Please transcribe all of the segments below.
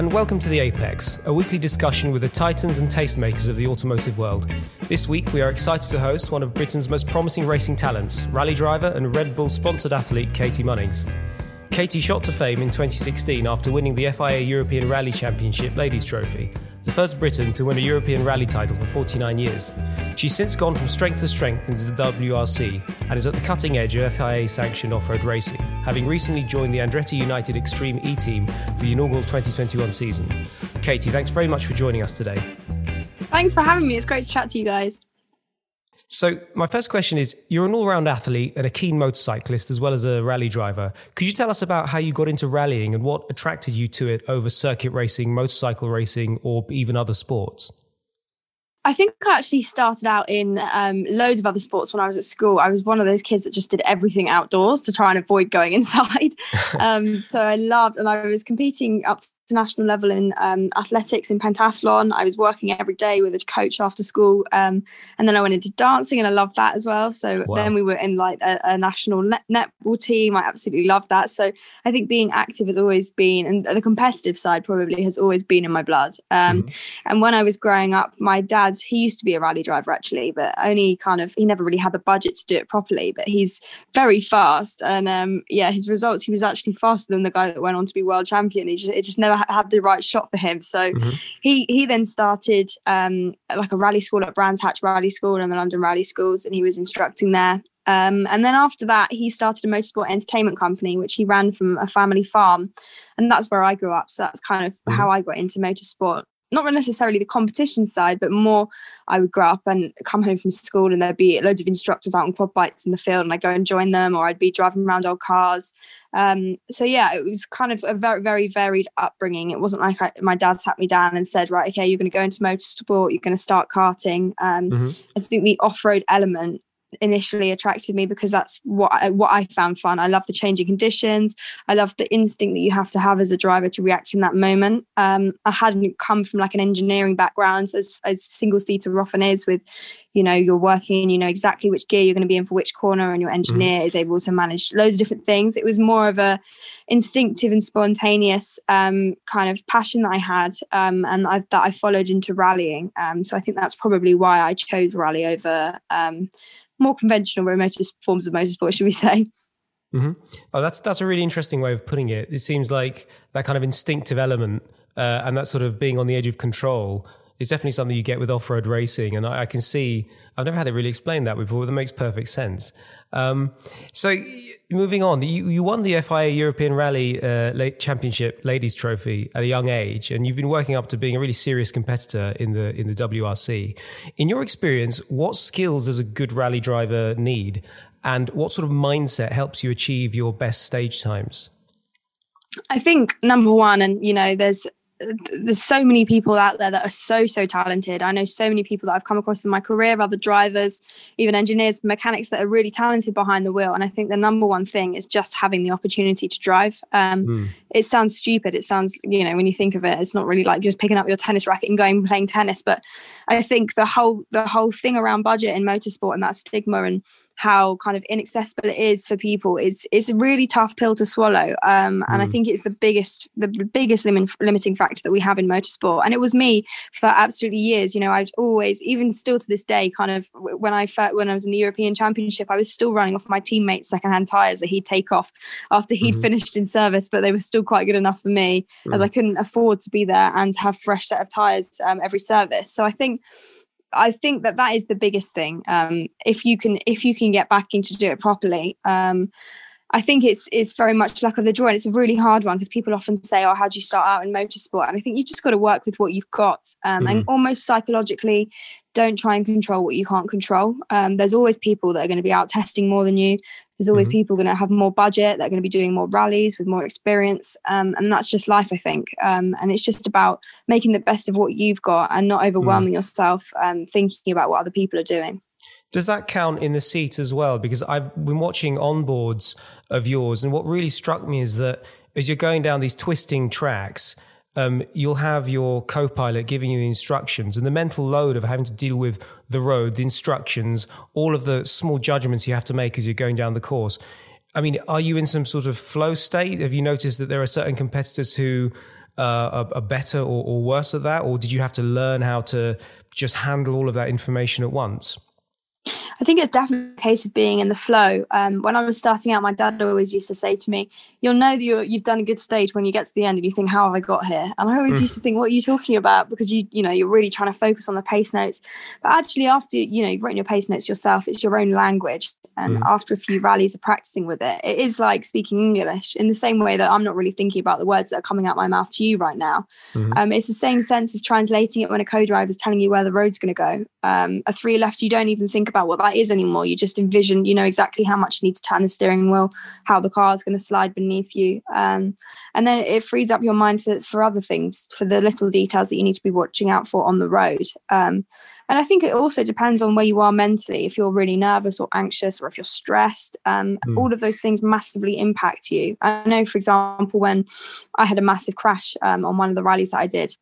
and welcome to The Apex, a weekly discussion with the titans and tastemakers of the automotive world. This week, we are excited to host one of Britain's most promising racing talents, rally driver and Red Bull sponsored athlete Catie Munnings. Catie shot to fame in 2016 after winning the FIA European Rally Championship Ladies Trophy, the first Briton to win a European rally title for 49 years. She's since gone from strength to strength into the WRC and is at the cutting edge of FIA sanctioned off road racing, having recently joined the Andretti United Extreme E team for the inaugural 2021 season. Catie, thanks very much for joining us today. Thanks for having me. It's great to chat to you guys. So, my first question is You're an all round athlete and a keen motorcyclist as well as a rally driver. Could you tell us about how you got into rallying and what attracted you to it over circuit racing, motorcycle racing, or even other sports? I think I actually started out in um, loads of other sports when I was at school. I was one of those kids that just did everything outdoors to try and avoid going inside. um, so I loved, and I was competing up national level in um, athletics and pentathlon. I was working every day with a coach after school, um, and then I went into dancing, and I loved that as well. So wow. then we were in like a, a national net- netball team. I absolutely loved that. So I think being active has always been, and the competitive side probably has always been in my blood. Um, mm. And when I was growing up, my dad he used to be a rally driver actually, but only kind of he never really had the budget to do it properly. But he's very fast, and um, yeah, his results he was actually faster than the guy that went on to be world champion. He just it just never had the right shot for him. So mm-hmm. he he then started um, like a rally school at Brands Hatch Rally School and the London Rally Schools, and he was instructing there. Um, and then after that, he started a motorsport entertainment company, which he ran from a family farm, and that's where I grew up. So that's kind of mm-hmm. how I got into motorsport not necessarily the competition side, but more I would grow up and come home from school and there'd be loads of instructors out on quad bikes in the field and I'd go and join them or I'd be driving around old cars. Um, so yeah, it was kind of a very, very varied upbringing. It wasn't like I, my dad sat me down and said, right, okay, you're going to go into motorsport, you're going to start karting. Um, mm-hmm. I think the off-road element initially attracted me because that's what I, what I found fun. I love the changing conditions. I love the instinct that you have to have as a driver to react in that moment. Um, I hadn't come from like an engineering background as as single seater often is with, you know, you're working, you know exactly which gear you're going to be in for which corner, and your engineer mm. is able to manage loads of different things. It was more of a instinctive and spontaneous um, kind of passion that I had, um, and I, that I followed into rallying. Um, so I think that's probably why I chose rally over um, more conventional motor forms of motorsport, should we say? Mm-hmm. Oh, that's that's a really interesting way of putting it. It seems like that kind of instinctive element uh, and that sort of being on the edge of control is definitely something you get with off-road racing. And I, I can see I've never had it really explained that before. That makes perfect sense. Um, so moving on, you, you won the FIA European Rally uh, Championship Ladies Trophy at a young age, and you've been working up to being a really serious competitor in the in the WRC. In your experience, what skills does a good rally driver need, and what sort of mindset helps you achieve your best stage times? I think number one, and you know, there's there's so many people out there that are so so talented. I know so many people that i've come across in my career other drivers even engineers mechanics that are really talented behind the wheel. And i think the number one thing is just having the opportunity to drive. Um, mm. It sounds stupid it sounds you know when you think of it it's not really like just picking up your tennis racket and going and playing tennis but i think the whole the whole thing around budget in motorsport and that stigma and how kind of inaccessible it is for people is is a really tough pill to swallow. Um, and mm. I think it's the biggest the, the biggest lim- limiting factor that we have in motorsport. And it was me for absolutely years. You know, I've always, even still to this day, kind of when I when I was in the European Championship, I was still running off my teammates' secondhand tires that he'd take off after he'd mm-hmm. finished in service, but they were still quite good enough for me mm. as I couldn't afford to be there and have fresh set of tires um, every service. So I think I think that that is the biggest thing. Um, if you can, if you can get backing to do it properly, um, I think it's it's very much luck of the draw, and it's a really hard one because people often say, "Oh, how do you start out in motorsport?" And I think you just got to work with what you've got, um, mm-hmm. and almost psychologically, don't try and control what you can't control. Um, there's always people that are going to be out testing more than you. There's always mm-hmm. people going to have more budget. They're going to be doing more rallies with more experience, um, and that's just life, I think. Um, and it's just about making the best of what you've got and not overwhelming mm-hmm. yourself, um, thinking about what other people are doing. Does that count in the seat as well? Because I've been watching onboards of yours, and what really struck me is that as you're going down these twisting tracks, um, you'll have your co-pilot giving you the instructions and the mental load of having to deal with the road, the instructions, all of the small judgments you have to make as you're going down the course. I mean, are you in some sort of flow state? Have you noticed that there are certain competitors who uh, are, are, better or, or worse at that, or did you have to learn how to just handle all of that information at once? I think it's definitely a case of being in the flow. Um, when I was starting out, my dad always used to say to me, "You'll know that you have done a good stage when you get to the end and you think, how have I got here?" And I always mm. used to think, "What are you talking about?" Because you, you know, you're really trying to focus on the pace notes. But actually, after you know you've written your pace notes yourself, it's your own language. And mm. after a few rallies of practicing with it, it is like speaking English in the same way that I'm not really thinking about the words that are coming out my mouth to you right now. Mm. Um, it's the same sense of translating it when a co-driver is telling you where the road's going to go. Um, a three left, you don't even think about what that is anymore. You just envision, you know, exactly how much you need to turn the steering wheel, how the car is going to slide beneath you. Um, and then it frees up your mind for other things, for the little details that you need to be watching out for on the road. Um, and I think it also depends on where you are mentally. If you're really nervous or anxious, or if you're stressed, um, mm. all of those things massively impact you. I know, for example, when I had a massive crash um, on one of the rallies that I did,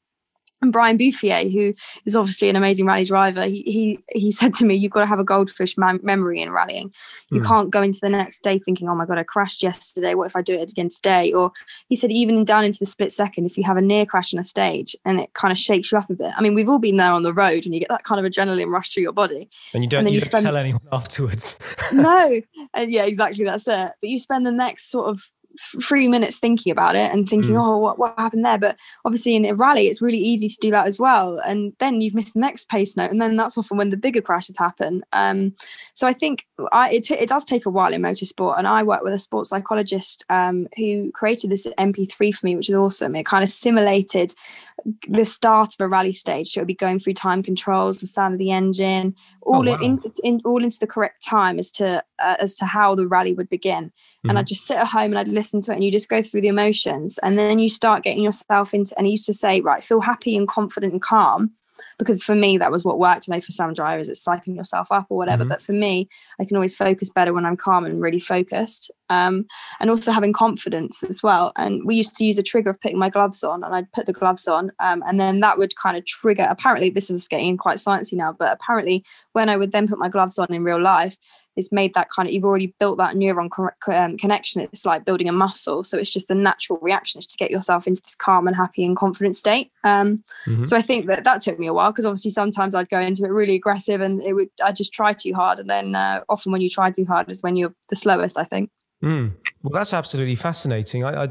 and Bryan Bouffier, who is obviously an amazing rally driver, he he, he said to me, "You've got to have a goldfish man- memory in rallying. You mm. can't go into the next day thinking, oh my god, I crashed yesterday. What if I do it again today?" Or he said, even down into the split second, if you have a near crash on a stage and it kind of shakes you up a bit. I mean, we've all been there on the road, and you get that kind of adrenaline rush through your body, and you don't and you, you don't spend... tell anyone afterwards. no, and yeah, exactly, that's it. But you spend the next sort of three minutes thinking about it and thinking, mm. oh, what, what happened there? But obviously in a rally, it's really easy to do that as well. And then you've missed the next pace note, and then that's often when the bigger crashes happen. Um, so I think I, it, it does take a while in motorsport, and I work with a sports psychologist um, who created this MP3 for me, which is awesome. It kind of simulated the start of a rally stage. So it'll be going through time controls, the sound of the engine, all oh, wow. in, in, all into the correct time as to uh, as to how the rally would begin. Mm-hmm. And I'd just sit at home and I'd listen to it, and you just go through the emotions, and then you start getting yourself into. And he used to say, right, feel happy and confident and calm because for me that was what worked maybe for some drivers it's psyching yourself up or whatever mm-hmm. but for me i can always focus better when i'm calm and really focused um, and also having confidence as well. And we used to use a trigger of putting my gloves on and i'd put the gloves on um, and then that would kind of trigger apparently this is getting quite sciencey now but apparently when i would then put my gloves on in real life it's made that kind of you've already built that neuron co- um, connection. It's like building a muscle. So it's just a natural reaction is to get yourself into this calm and happy and confident state. Um, mm-hmm. so i think that that took me a while because obviously sometimes i'd go into it really aggressive and it would i just try too hard and then uh, often when you try too hard is when you're the slowest i think mm. well that's absolutely fascinating I, I,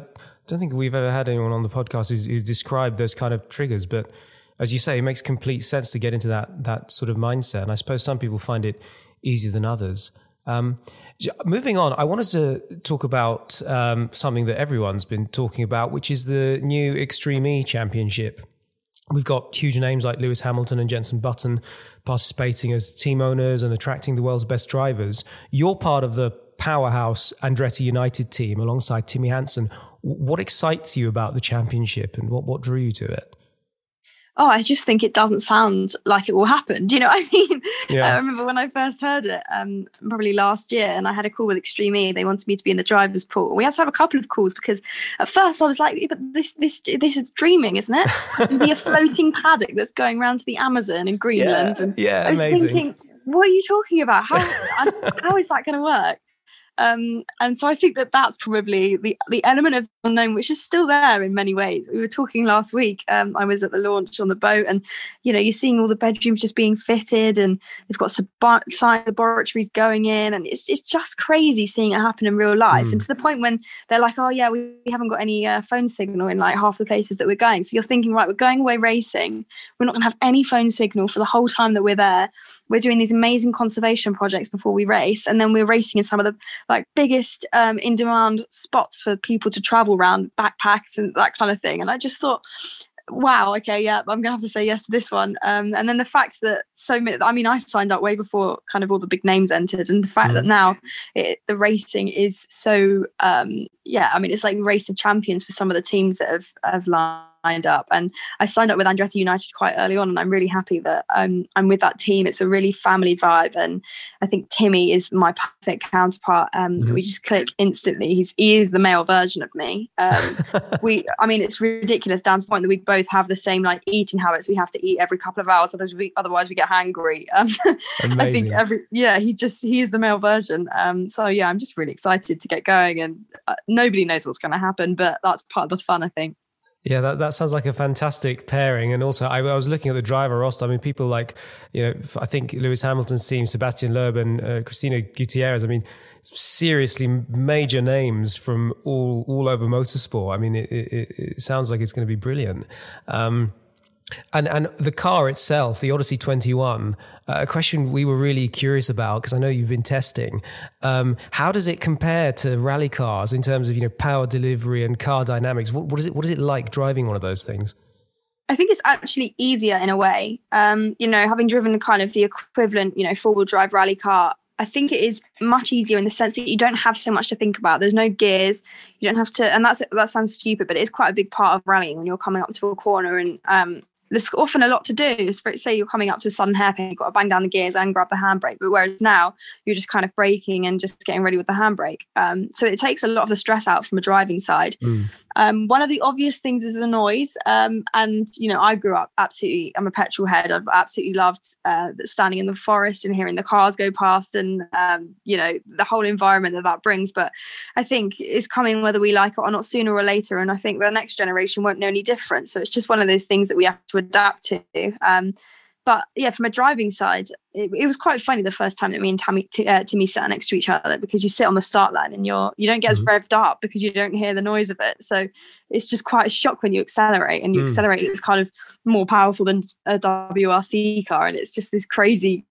don't think we've ever had anyone on the podcast who's, who's described those kind of triggers but as you say, it makes complete sense to get into that that sort of mindset. And I suppose some people find it easier than others. Um, moving on, I wanted to talk about um, something that everyone's been talking about, which is the new Extreme E Championship. We've got huge names like Lewis Hamilton and Jenson Button participating as team owners and attracting the world's best drivers. You're part of the powerhouse Andretti United team alongside Timmy Hansen. What excites you about the championship and what, what drew you to it? oh, I just think it doesn't sound like it will happen. Do you know what I mean? Yeah. I remember when I first heard it, um, probably last year, and I had a call with Extreme E. They wanted me to be in the driver's pool. We had to have a couple of calls because at first I was like, but this this this is dreaming, isn't it? be a floating paddock that's going around to the Amazon in Greenland. Yeah, and yeah I was amazing. thinking, what are you talking about? How how is that going to work? Um, and so I think that that's probably the the element of unknown, which is still there in many ways. We were talking last week. Um, I was at the launch on the boat, and you know, you're seeing all the bedrooms just being fitted, and they've got science laboratories going in, and it's it's just crazy seeing it happen in real life. Mm. And to the point when they're like, "Oh yeah, we, we haven't got any uh, phone signal in like half the places that we're going." So you're thinking, right, we're going away racing. We're not going to have any phone signal for the whole time that we're there. We're doing these amazing conservation projects before we race, and then we're racing in some of the like biggest um, in demand spots for people to travel around backpacks and that kind of thing and i just thought wow okay yeah i'm gonna have to say yes to this one um, and then the fact that so many i mean i signed up way before kind of all the big names entered and the fact mm. that now it, the racing is so um, yeah i mean it's like race of champions for some of the teams that have have lined up. And I signed up with Andretti United quite early on, and I'm really happy that um, I'm with that team. It's a really family vibe, and I think Timmy is my perfect counterpart. Um, mm-hmm. We just click instantly. He's he is the male version of me. Um, we, I mean, it's ridiculous down to the point that we both have the same like eating habits. We have to eat every couple of hours, otherwise we, otherwise we get hangry. Um, I think every yeah, he's just he is the male version. Um, so yeah, I'm just really excited to get going, and uh, nobody knows what's going to happen, but that's part of the fun, I think. Yeah, that, that sounds like a fantastic pairing. And also, I, I, was looking at the driver roster. I mean, people like, you know, I think Lewis Hamilton's team, Sébastien Loeb and uh, Cristina Gutierrez. I mean, seriously major names from all all over motorsport. I mean, it, it, it sounds like it's going to be brilliant. Um, and and the car itself, the Odyssey 21, uh, a question we were really curious about because I know you've been testing. Um, how does it compare to rally cars in terms of you know power delivery and car dynamics? What, what is it? What is it like driving one of those things? I think it's actually easier in a way. Um, you know, having driven the kind of the equivalent, you know, four wheel drive rally car, I think it is much easier in the sense that you don't have so much to think about. There's no gears. You don't have to, and that's that sounds stupid, but it's quite a big part of rallying when you're coming up to a corner and um, there's often a lot to do. So, Say you're coming up to a sudden hairpin, you've got to bang down the gears and grab the handbrake. But whereas now you're just kind of braking and just getting ready with the handbrake. Um, so it takes a lot of the stress out from a driving side. Mm. Um, one of the obvious things is the noise. Um, and, you know, I grew up absolutely, I'm a petrol head. I've absolutely loved uh, standing in the forest and hearing the cars go past and, um, you know, the whole environment that that brings. But I think it's coming whether we like it or not sooner or later. And I think the next generation won't know any different. So it's just one of those things that we have to adapt to. But yeah, from a driving side, it, it, was quite funny the first time that me and Tammy, t- uh, Timmy sat next to each other because you sit on the start line and you're you don't get mm-hmm. as revved up because you don't hear the noise of it. So it's just quite a shock when you accelerate, and you mm. accelerate It's kind of more powerful than a WRC car, and it's just this crazy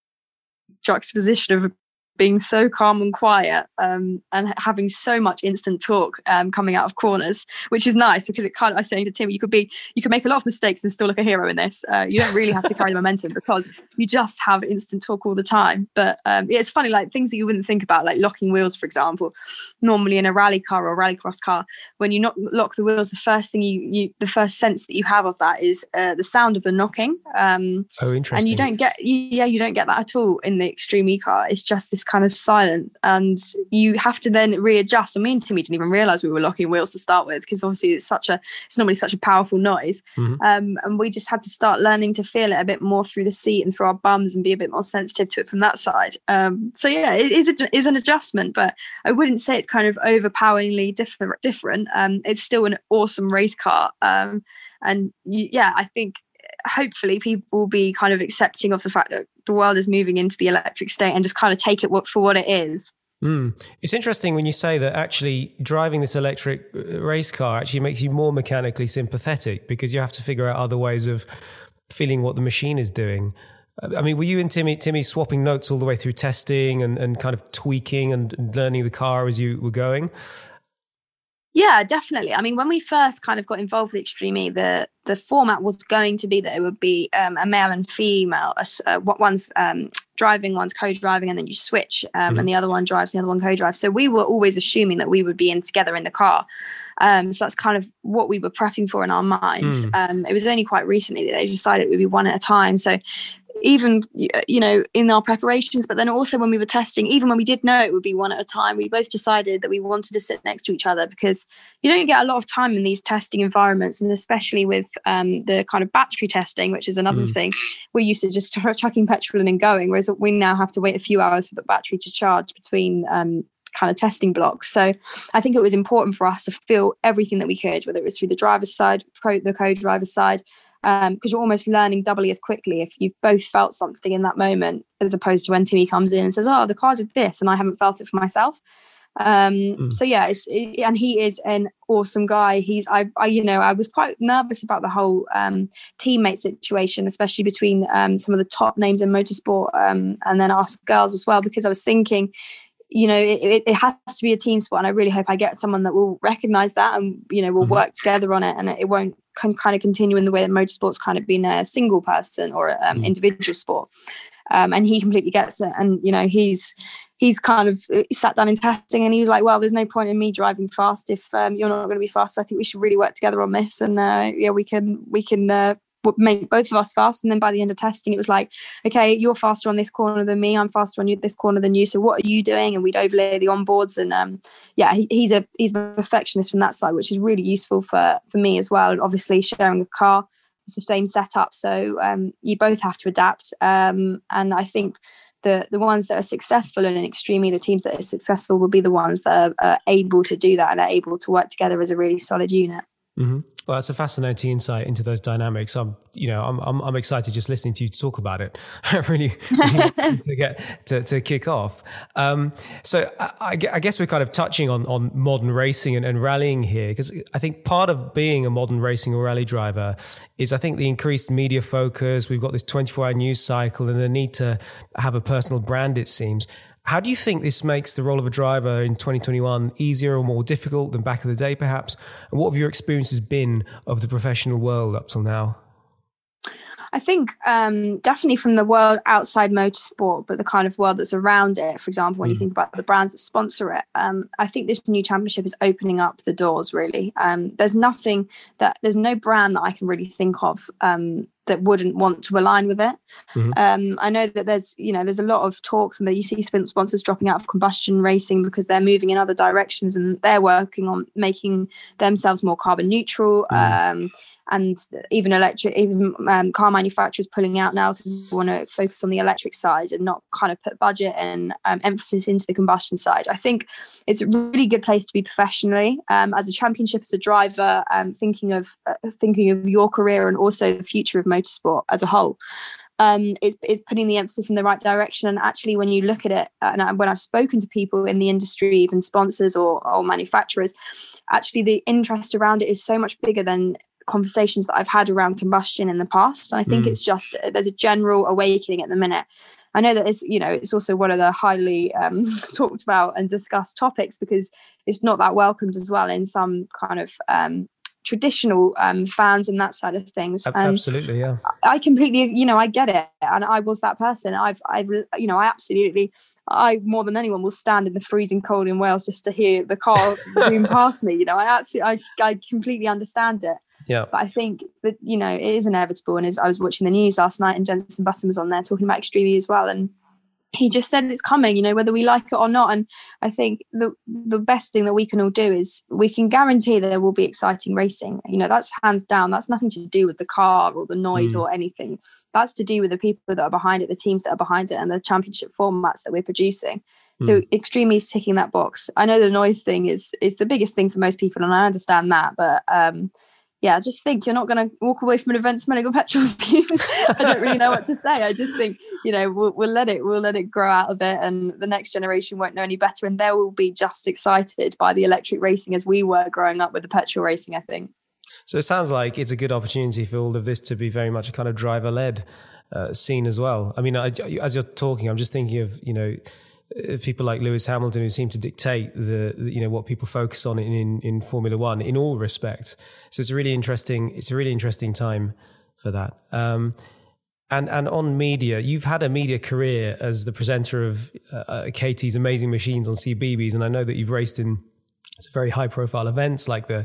juxtaposition of being so calm and quiet um, and having so much instant torque um, coming out of corners, which is nice because it kind of, I was saying to Tim, you could be, you could make a lot of mistakes and still look a hero in this. Uh, you don't really have to carry the momentum because you just have instant torque all the time. But um, yeah, it's funny, like things that you wouldn't think about, like locking wheels, for example. Normally in a rally car or a rallycross car, when you not lock the wheels, the first thing you, you the first sense that you have of that is uh, the sound of the knocking. Um, oh, interesting. And you don't get, you, yeah, you don't get that at all in the Extreme E car. It's just this kind of silence and you have to then readjust. And me and timmy didn't even realize we were locking wheels to start with because obviously it's such a it's normally such a powerful noise. Mm-hmm. um, and we just had to start learning to feel it a bit more through the seat and through our bums and be a bit more sensitive to it from that side. Um, so yeah it is, a, is an adjustment but i wouldn't say it's kind of overpoweringly different different. Um, it's still an awesome race car. Um, and yeah i think hopefully people will be kind of accepting of the fact that the world is moving into the electric state and just kind of take it for what it is. Mm. It's interesting when you say that actually driving this electric uh, race car actually makes you more mechanically sympathetic because you have to figure out other ways of feeling what the machine is doing. I mean, were you and Timmy, Timmy swapping notes all the way through testing and, and kind of tweaking and learning the car as you were going? Yeah, definitely. I mean, when we first kind of got involved with Extreme E, the the format was going to be that it would be um, a male and female. Uh, one's um, driving, one's co-driving, and then you switch, um, mm-hmm. and the other one drives, the other one co-drives. So we were always assuming that we would be in together in the car. Um, so that's kind of what we were prepping for in our minds. Mm. Um, it was only quite recently that they decided it would be one at a time. So even you know in our preparations but then also when we were testing even when we did know it would be one at a time we both decided that we wanted to sit next to each other because you don't get a lot of time in these testing environments and especially with um, the kind of battery testing which is another mm. thing we're used to just chucking petrol in and going whereas we now have to wait a few hours for the battery to charge between um, kind of testing blocks. So I think it was important for us to feel everything that we could, whether it was through the driver's side, the co-driver's side, because um, you're almost learning doubly as quickly if you've both felt something in that moment as opposed to when Timmy comes in and says, "Oh, the car did this," and I haven't felt it for myself. Um, mm. So yeah, it's, it, and he is an awesome guy. He's I, I, you know I was quite nervous about the whole um, teammate situation, especially between um, some of the top names in motorsport um, and then us girls as well, because I was thinking you know it, it, has to be a team sport and i really hope i get someone that will recognize that and you know we'll mm-hmm. work together on it and it won't can kind of continue in the way that motorsport's kind of been a single person or um, mm. individual sport. Um, and he completely gets it. And you know, he's he's kind of uh, sat down in testing, and he was like, "Well, there's no point in me driving fast if um, you're not going to be fast. So I think we should really work together on this, and uh, yeah, we can we can uh, make both of us fast. And then by the end of testing, it was like, okay, you're faster on this corner than me. I'm faster on this corner than you. So what are you doing? And we'd overlay the onboards. And um, yeah, he, he's a he's a perfectionist from that side, which is really useful for for me as well. And obviously sharing a car, it's the same setup, so um, you both have to adapt. Um, and I think. The, the ones that are successful and extremely the teams that are successful will be the ones that are, are able to do that and are able to work together as a really solid unit. Mm-hmm. Well, that's a fascinating insight into those dynamics. I'm, you know, I'm, I'm, I'm excited just listening to you talk about it. really, really to get to, to kick off. Um, so I, I, guess we're kind of touching on on modern racing and, and rallying here because I think part of being a modern racing or rally driver is I think the increased media focus. We've got this 24 hour news cycle and the need to have a personal brand. It seems. How do you think this makes the role of a driver in 2021 easier or more difficult than back in the day, perhaps? And what have your experiences been of the professional world up till now? I think um, definitely from the world outside motorsport, but the kind of world that's around it. For example, when mm. you think about the brands that sponsor it, um, I think this new championship is opening up the doors. Really, um, there's nothing that there's no brand that I can really think of um, that wouldn't want to align with it. Mm-hmm. Um, I know that there's you know there's a lot of talks and that you see sponsors dropping out of combustion racing because they're moving in other directions and they're working on making themselves more carbon neutral. Mm. Um, and even electric, even um, car manufacturers pulling out now because they want to focus on the electric side and not kind of put budget and um, emphasis into the combustion side. I think it's a really good place to be professionally um, as a championship, as a driver, um, thinking of uh, thinking of your career and also the future of motorsport as a whole. Um, is, is putting the emphasis in the right direction. And actually, when you look at it, uh, and when I've spoken to people in the industry, even sponsors or, or manufacturers, actually the interest around it is so much bigger than conversations that I've had around combustion in the past. And I think mm. it's just uh, there's a general awakening at the minute. I know that it's you know it's also one of the highly um, talked about and discussed topics because it's not that welcomed as well in some kind of um, traditional um, fans and that side of things. And absolutely, yeah. I completely, you know, I get it, and I was that person. I've, I've, you know, I absolutely, I more than anyone will stand in the freezing cold in Wales just to hear the car zoom past me. You know, I absolutely, I, I completely understand it. Yeah. But I think that, you know, it is inevitable. And as I was watching the news last night and Jenson Button was on there talking about Extreme as well. And he just said it's coming, you know, whether we like it or not. And I think the the best thing that we can all do is we can guarantee there will be exciting racing. You know, that's hands down. That's nothing to do with the car or the noise mm. or anything. That's to do with the people that are behind it, the teams that are behind it, and the championship formats that we're producing. So mm. is ticking that box. I know the noise thing is is the biggest thing for most people, and I understand that, but um yeah, just think you're not going to walk away from an event smelling of petrol fumes. I don't really know what to say. I just think you know we'll, we'll, let it we'll let it grow out of it, and the next generation won't know any better, and they will be just excited by the electric racing as we were growing up with the petrol racing. I think. So it sounds like it's a good opportunity for all of this to be very much a kind of driver led uh, scene as well. I mean, I, as you're talking, I'm just thinking of you know people like Lewis Hamilton who seem to dictate the, you know what people focus on in, in, Formula One in all respects. So it's a really interesting it's a really interesting time for that. Um, and and on media, you've had a media career as the presenter of uh, uh Catie's Amazing Machines on CBeebies, and I know that you've raced in very high profile events like the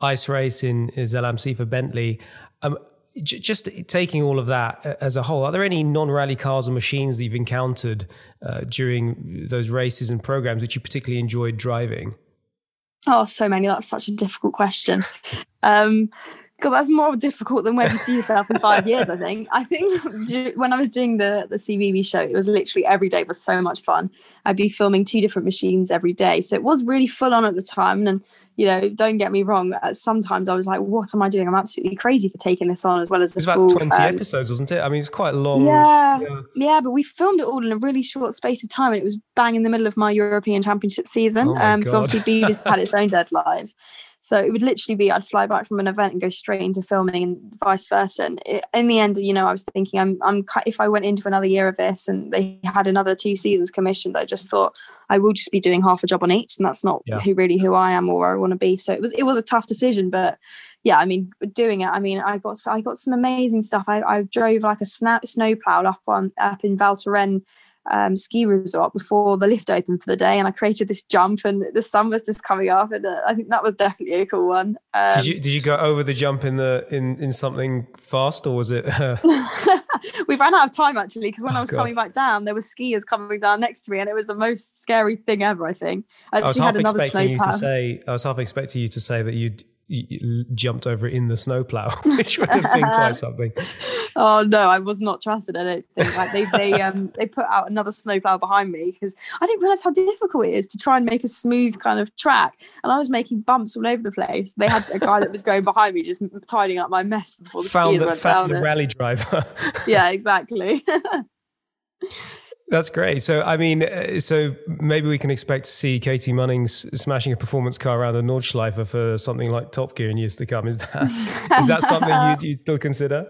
ice race in Zell am See for Bentley. Um, just taking all of that uh, as a whole, are there any non-rally cars or machines that you've encountered uh, during those races and programs which you particularly enjoyed driving? Oh, so many. That's such a difficult question. Um, God, that's more difficult than where you see yourself in five years. I think. I think when I was doing the the CBeebies show, it was literally every day was so much fun. I'd be filming two different machines every day, so it was really full on at the time. And you know, don't get me wrong. Sometimes I was like, "What am I doing? I'm absolutely crazy for taking this on." As well as it's about full, twenty um, episodes, wasn't it? I mean, it's quite long. Yeah, yeah, yeah, but we filmed it all in a really short space of time, and it was bang in the middle of my European Championship season. Oh um, so obviously, CBeebies had its own deadlines. So it would literally be I'd fly back from an event and go straight into filming, and vice versa. And it, in the end, you know, I was thinking, I'm, I'm, if I went into another year of this and they had another two seasons commissioned, I just thought I will just be doing half a job on each, and that's not yeah. who really who I am or where I want to be. So it was, it was a tough decision, but yeah, I mean, doing it. I mean, I got I got some amazing stuff. I, I drove like a snow snowplow up on up in Val Thorens um, ski resort before the lift opened for the day, and I created this jump, and the sun was just coming up, and uh, I think that was definitely a cool one. Um, did you did you go over the jump in the in in something fast, or was it? Uh... we ran out of time actually because when oh, I was God. coming back down, there were skiers coming down next to me, and it was the most scary thing ever. I think I, I was half expecting you to say I was half expecting you to say that you'd jumped over it in the snowplow, which would have been quite something. Oh no, I was not trusted. I don't think like they they um they put out another snowplow behind me because I didn't realize how difficult it is to try and make a smooth kind of track, and I was making bumps all over the place. They had a guy that was going behind me just tidying up my mess before the found found the rally driver. yeah, exactly. That's great. So, I mean, uh, so maybe we can expect to see Catie Munnings smashing a performance car around a Nordschleife for something like Top Gear in years to come. Is that is that something you you still consider?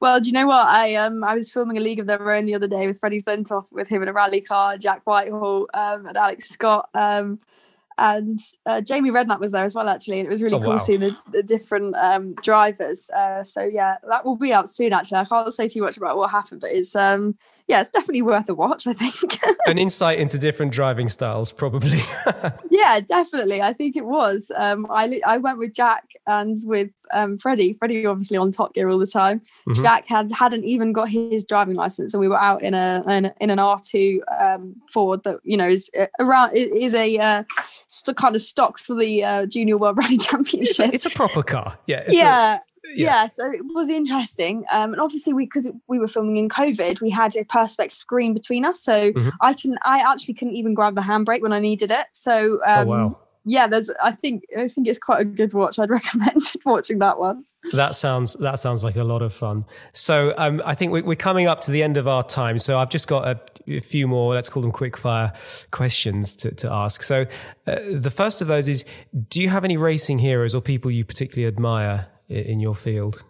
Well, do you know what? I um I was filming a League of Their Own the other day with Freddie Flintoff with him in a rally car, Jack Whitehall, um, and Alex Scott. Um, and uh, Jamie Redknapp was there as well, actually. And it was really oh, cool wow. seeing the, the different um, drivers. Uh, so yeah, that will be out soon. Actually, I can't say too much about what happened, but it's um, yeah, it's definitely worth a watch. I think an insight into different driving styles, probably. yeah, definitely. I think it was. Um, I I went with Jack and with um, Freddie. Freddie obviously on Top Gear all the time. Mm-hmm. Jack had hadn't even got his driving license, and we were out in a in, in an R two um, Ford that you know is uh, around is a uh, st- kind of stock for the uh, Junior World Rally Championship. It's a, it's a proper car. Yeah. yeah. A, yeah. yeah. so it was interesting um, and obviously we because we were filming in covid we had a perspex screen between us so mm-hmm. i can i actually couldn't even grab the handbrake when i needed it so oh, um, oh, wow yeah, there's. I think I think it's quite a good watch. I'd recommend watching that one. That sounds that sounds like a lot of fun. So um, I think we, are coming up to the end of our time. So I've just got a, a few more. Let's call them quick fire questions to, to ask. So uh, the first of those is: Do you have any racing heroes or people you particularly admire in your field?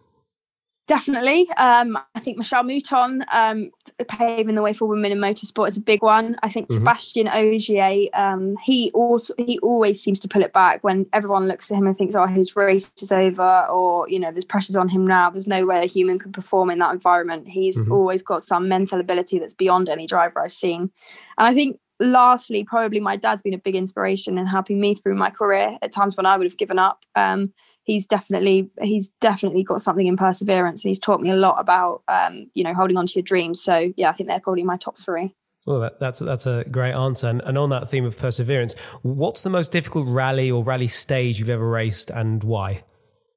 Definitely. Um, I think Michèle Mouton um, paving the way for women in motorsport is a big one. I think mm-hmm. Sébastien Ogier, um, he also he always seems to pull it back when everyone looks at him and thinks, oh, his race is over, or you know, there's pressures on him now. There's no way a human can perform in that environment. He's mm-hmm. always got some mental ability that's beyond any driver I've seen. And I think lastly, probably my dad's been a big inspiration in helping me through my career at times when I would have given up. Um, he's definitely he's definitely got something in perseverance and he's taught me a lot about um, you know holding on to your dreams so yeah i think they're probably my top three well, that, that's that's a great answer. And, and on that theme of perseverance, what's the most difficult rally or rally stage you've ever raced, and why?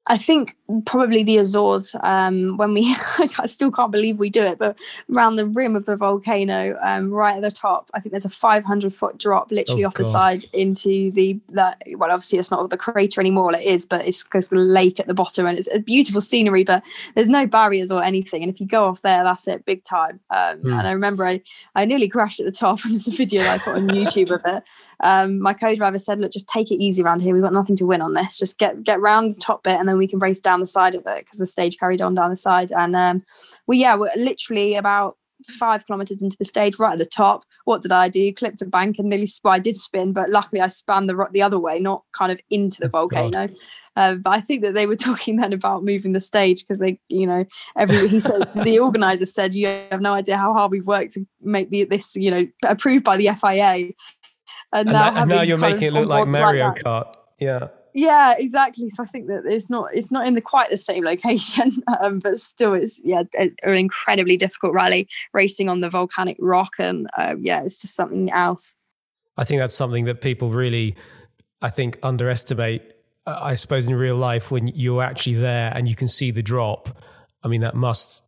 I think probably the Azores. Um, when we, I still can't believe we do it, but around the rim of the volcano, um, right at the top, I think there's a 500 foot drop, literally oh, off God. the side into the that. Well, obviously it's not the crater anymore. It is, but it's because the lake at the bottom, and it's a beautiful scenery. But there's no barriers or anything, and if you go off there, that's it, big time. Um, mm. And I remember I, I nearly crashed at the top, and there's a video I put on YouTube of it um, my co-driver said, "Look, just take it easy around here. We've got nothing to win on this. Just get get round the top bit, and then we can race down the side of it because the stage carried on down the side." And um, we yeah, we're literally about five kilometers into the stage, right at the top. What did I do? Clipped a bank and nearly. Well, I did spin, but luckily I span the the other way, not kind of into the oh, volcano. Uh, but I think that they were talking then about moving the stage because they, you know, every he said the organizer said you have no idea how hard we've worked to make the, this, you know, approved by the FIA. And, and now, that, and now you're making it look like Mario like Kart. Yeah. Yeah, exactly. So I think that it's not it's not in the quite the same location, um, but still, it's yeah an incredibly difficult rally racing on the volcanic rock, and uh, yeah, it's just something else. I think that's something that people really, I think, underestimate. Uh, I suppose in real life, when you're actually there and you can see the drop, I mean that must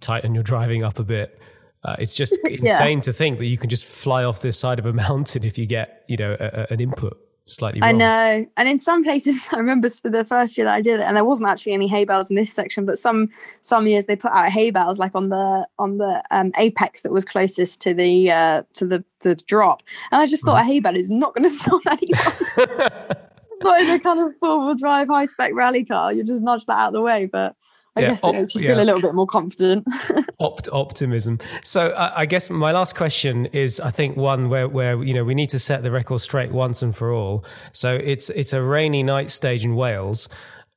tighten your driving up a bit. Uh, it's just insane yeah. to think that you can just fly off this side of a mountain if you get, you know, a, a, an input slightly wrong. I know. And in some places, I remember for the first year that I did it, and there wasn't actually any hay bales in this section, but some some years they put out hay bales like on the on the um, apex that was closest to the uh, to the the drop. And I just thought mm. a hay bale is not going to stop anyone. not in a kind of four wheel drive high spec rally car. You just nudge that out of the way, but I yeah, guess op- it makes you feel a little bit more confident. Opt optimism. So uh, I guess my last question is, I think one where where you know we need to set the record straight once and for all. So it's it's a rainy night stage in Wales.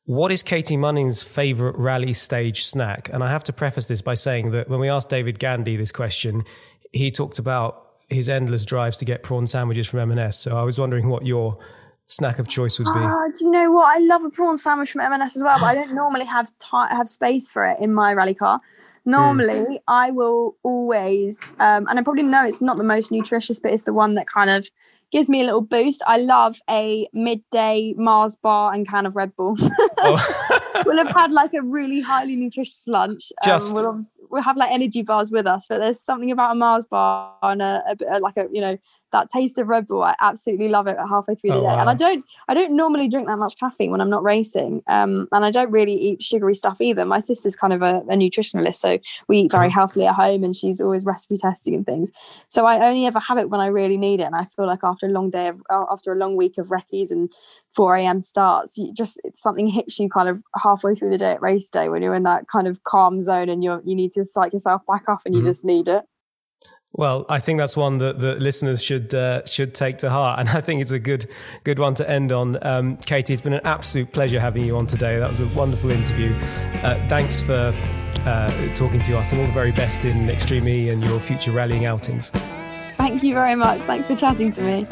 What is Catie Munnings' favourite rally stage snack? And I have to preface this by saying that when we asked David Gandy this question, he talked about his endless drives to get prawn sandwiches from M&S. So I was wondering what your snack of choice would be? Uh, do you know what? I love a prawn sandwich from M&S as well, but I don't normally have have space for it in my rally car. Normally, mm. I will always, um, and I probably know it's not the most nutritious, but it's the one that kind of gives me a little boost. I love a midday Mars bar and can of Red Bull. oh. we'll have had like a really highly nutritious lunch. Um, Just... we'll, have, we'll have like energy bars with us, but there's something about a Mars bar and a, a, a like a you know that taste of Red Bull. I absolutely love it halfway through the oh, day. Wow. And I don't I don't normally drink that much caffeine when I'm not racing. Um, and I don't really eat sugary stuff either. My sister's kind of a, a nutritionalist, so we eat very healthily at home, and she's always recipe testing and things. So I only ever have it when I really need it. And I feel like after a long day of after a long week of recce's and 4 a.m. starts, you just something hits you kind of halfway through the day at race day when you're in that kind of calm zone and you you need to psych yourself back up and you mm-hmm. just need it. Well, I think that's one that the listeners should uh, should take to heart, and I think it's a good good one to end on. Um, Catie, it's been an absolute pleasure having you on today. That was a wonderful interview. Uh, thanks for uh, talking to us, and all the very best in Extreme E and your future rallying outings. Thank you very much. Thanks for chatting to me.